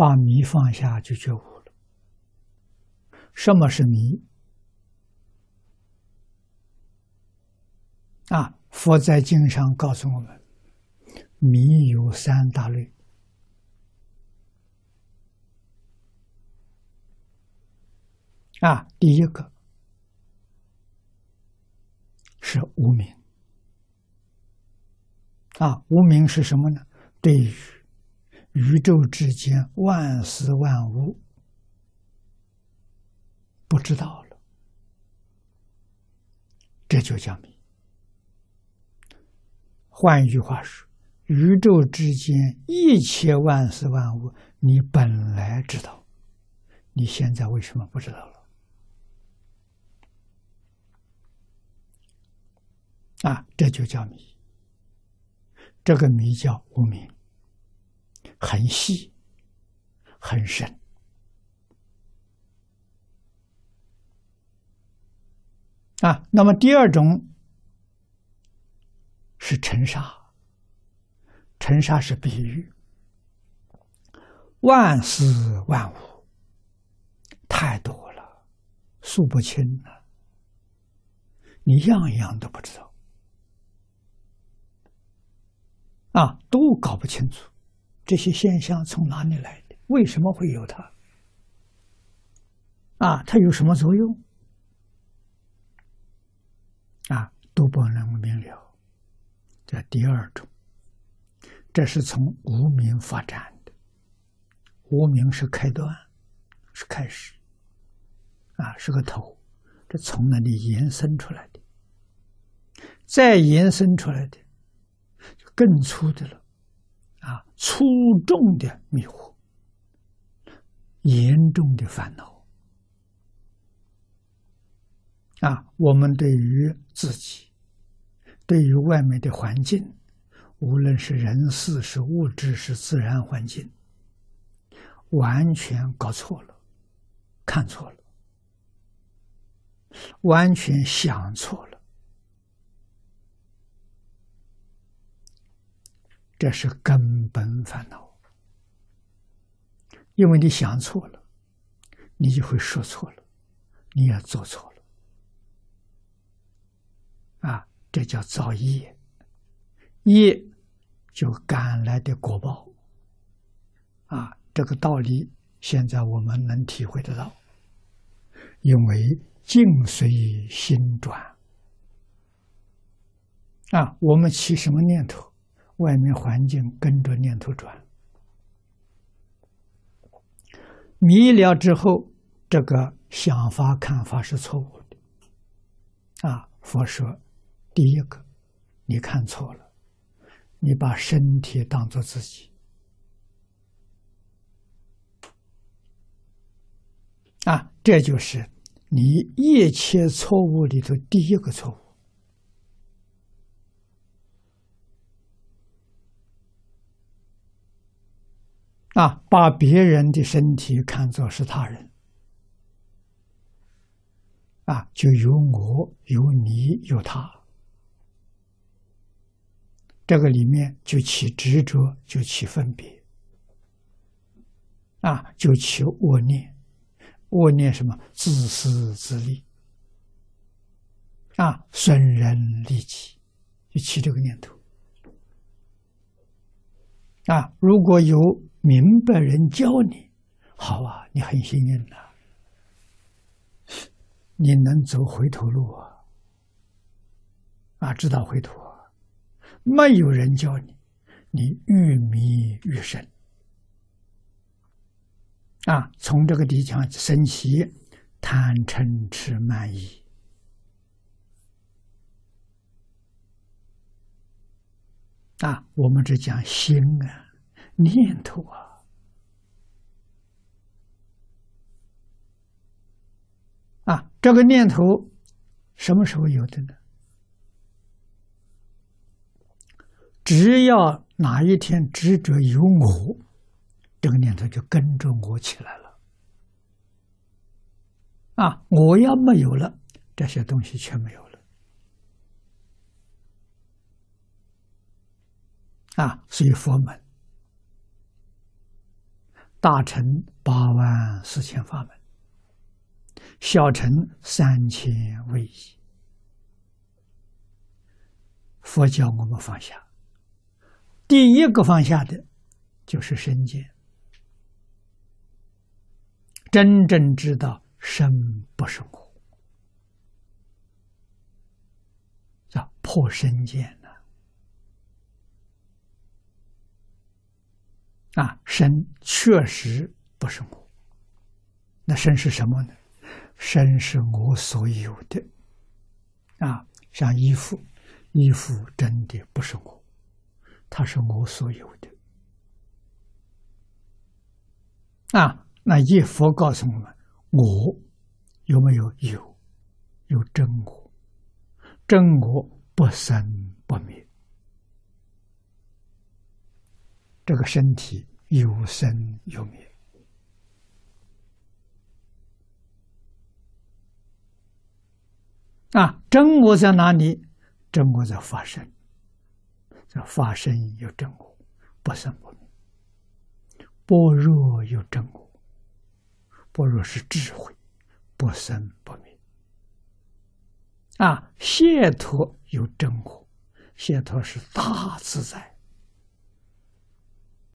把迷放下就觉悟了。什么是迷？啊，佛在经上告诉我们，迷有三大类。啊，第一个是无名。啊，无名是什么呢？对于宇宙之间万事万物不知道了，这就叫迷。换一句话说，宇宙之间一切万事万物，你本来知道，你现在为什么不知道了？啊，这就叫迷。这个迷叫无名，很细，很深啊。那么第二种是尘沙，尘沙是比喻，万事万物太多了，数不清了，你样样都不知道。啊，都搞不清楚这些现象从哪里来的？为什么会有它？啊，它有什么作用？啊，都不能明了。这第二种，这是从无名发展的，无名是开端，是开始，啊，是个头，这从那里延伸出来的，再延伸出来的。更粗的了，啊，粗重的迷惑，严重的烦恼，啊，我们对于自己，对于外面的环境，无论是人事、是物质、是自然环境，完全搞错了，看错了，完全想错了。这是根本烦恼，因为你想错了，你就会说错了，你也做错了，啊，这叫造业，业就赶来的果报，啊，这个道理现在我们能体会得到，因为境随心转，啊，我们起什么念头？外面环境跟着念头转，迷了之后，这个想法看法是错误的。啊，佛说，第一个，你看错了，你把身体当做自己，啊，这就是你一切错误里头第一个错误。啊，把别人的身体看作是他人，啊，就有我、有你、有他，这个里面就起执着，就起分别，啊，就起恶念，恶念什么？自私自利，啊，损人利己，就起这个念头，啊，如果有。明白人教你，好啊，你很幸运呐，你能走回头路啊，啊，知道回头，没有人教你，你愈迷愈深，啊，从这个地方升起贪嗔痴慢疑，啊，我们只讲心啊。念头啊，啊，这个念头什么时候有的呢？只要哪一天执着有我，这个念头就跟着我起来了。啊，我要没有了，这些东西全没有了。啊，所以佛门。大乘八万四千法门，小乘三千位一。佛教我们放下，第一个放下的，就是身见，真正知道身不是我，叫破身见啊，身确实不是我，那身是什么呢？身是我所有的，啊，像衣服。衣服真的不是我，它是我所有的。啊，那一佛告诉我们：我有没有？有，有真我，真我不生不灭。这个身体有生有灭。啊，真我在哪里？真我在发生，这发生有真我，不生不灭；般若有真我，般若是智慧，不生不灭。啊，解脱有真我，解脱是大自在，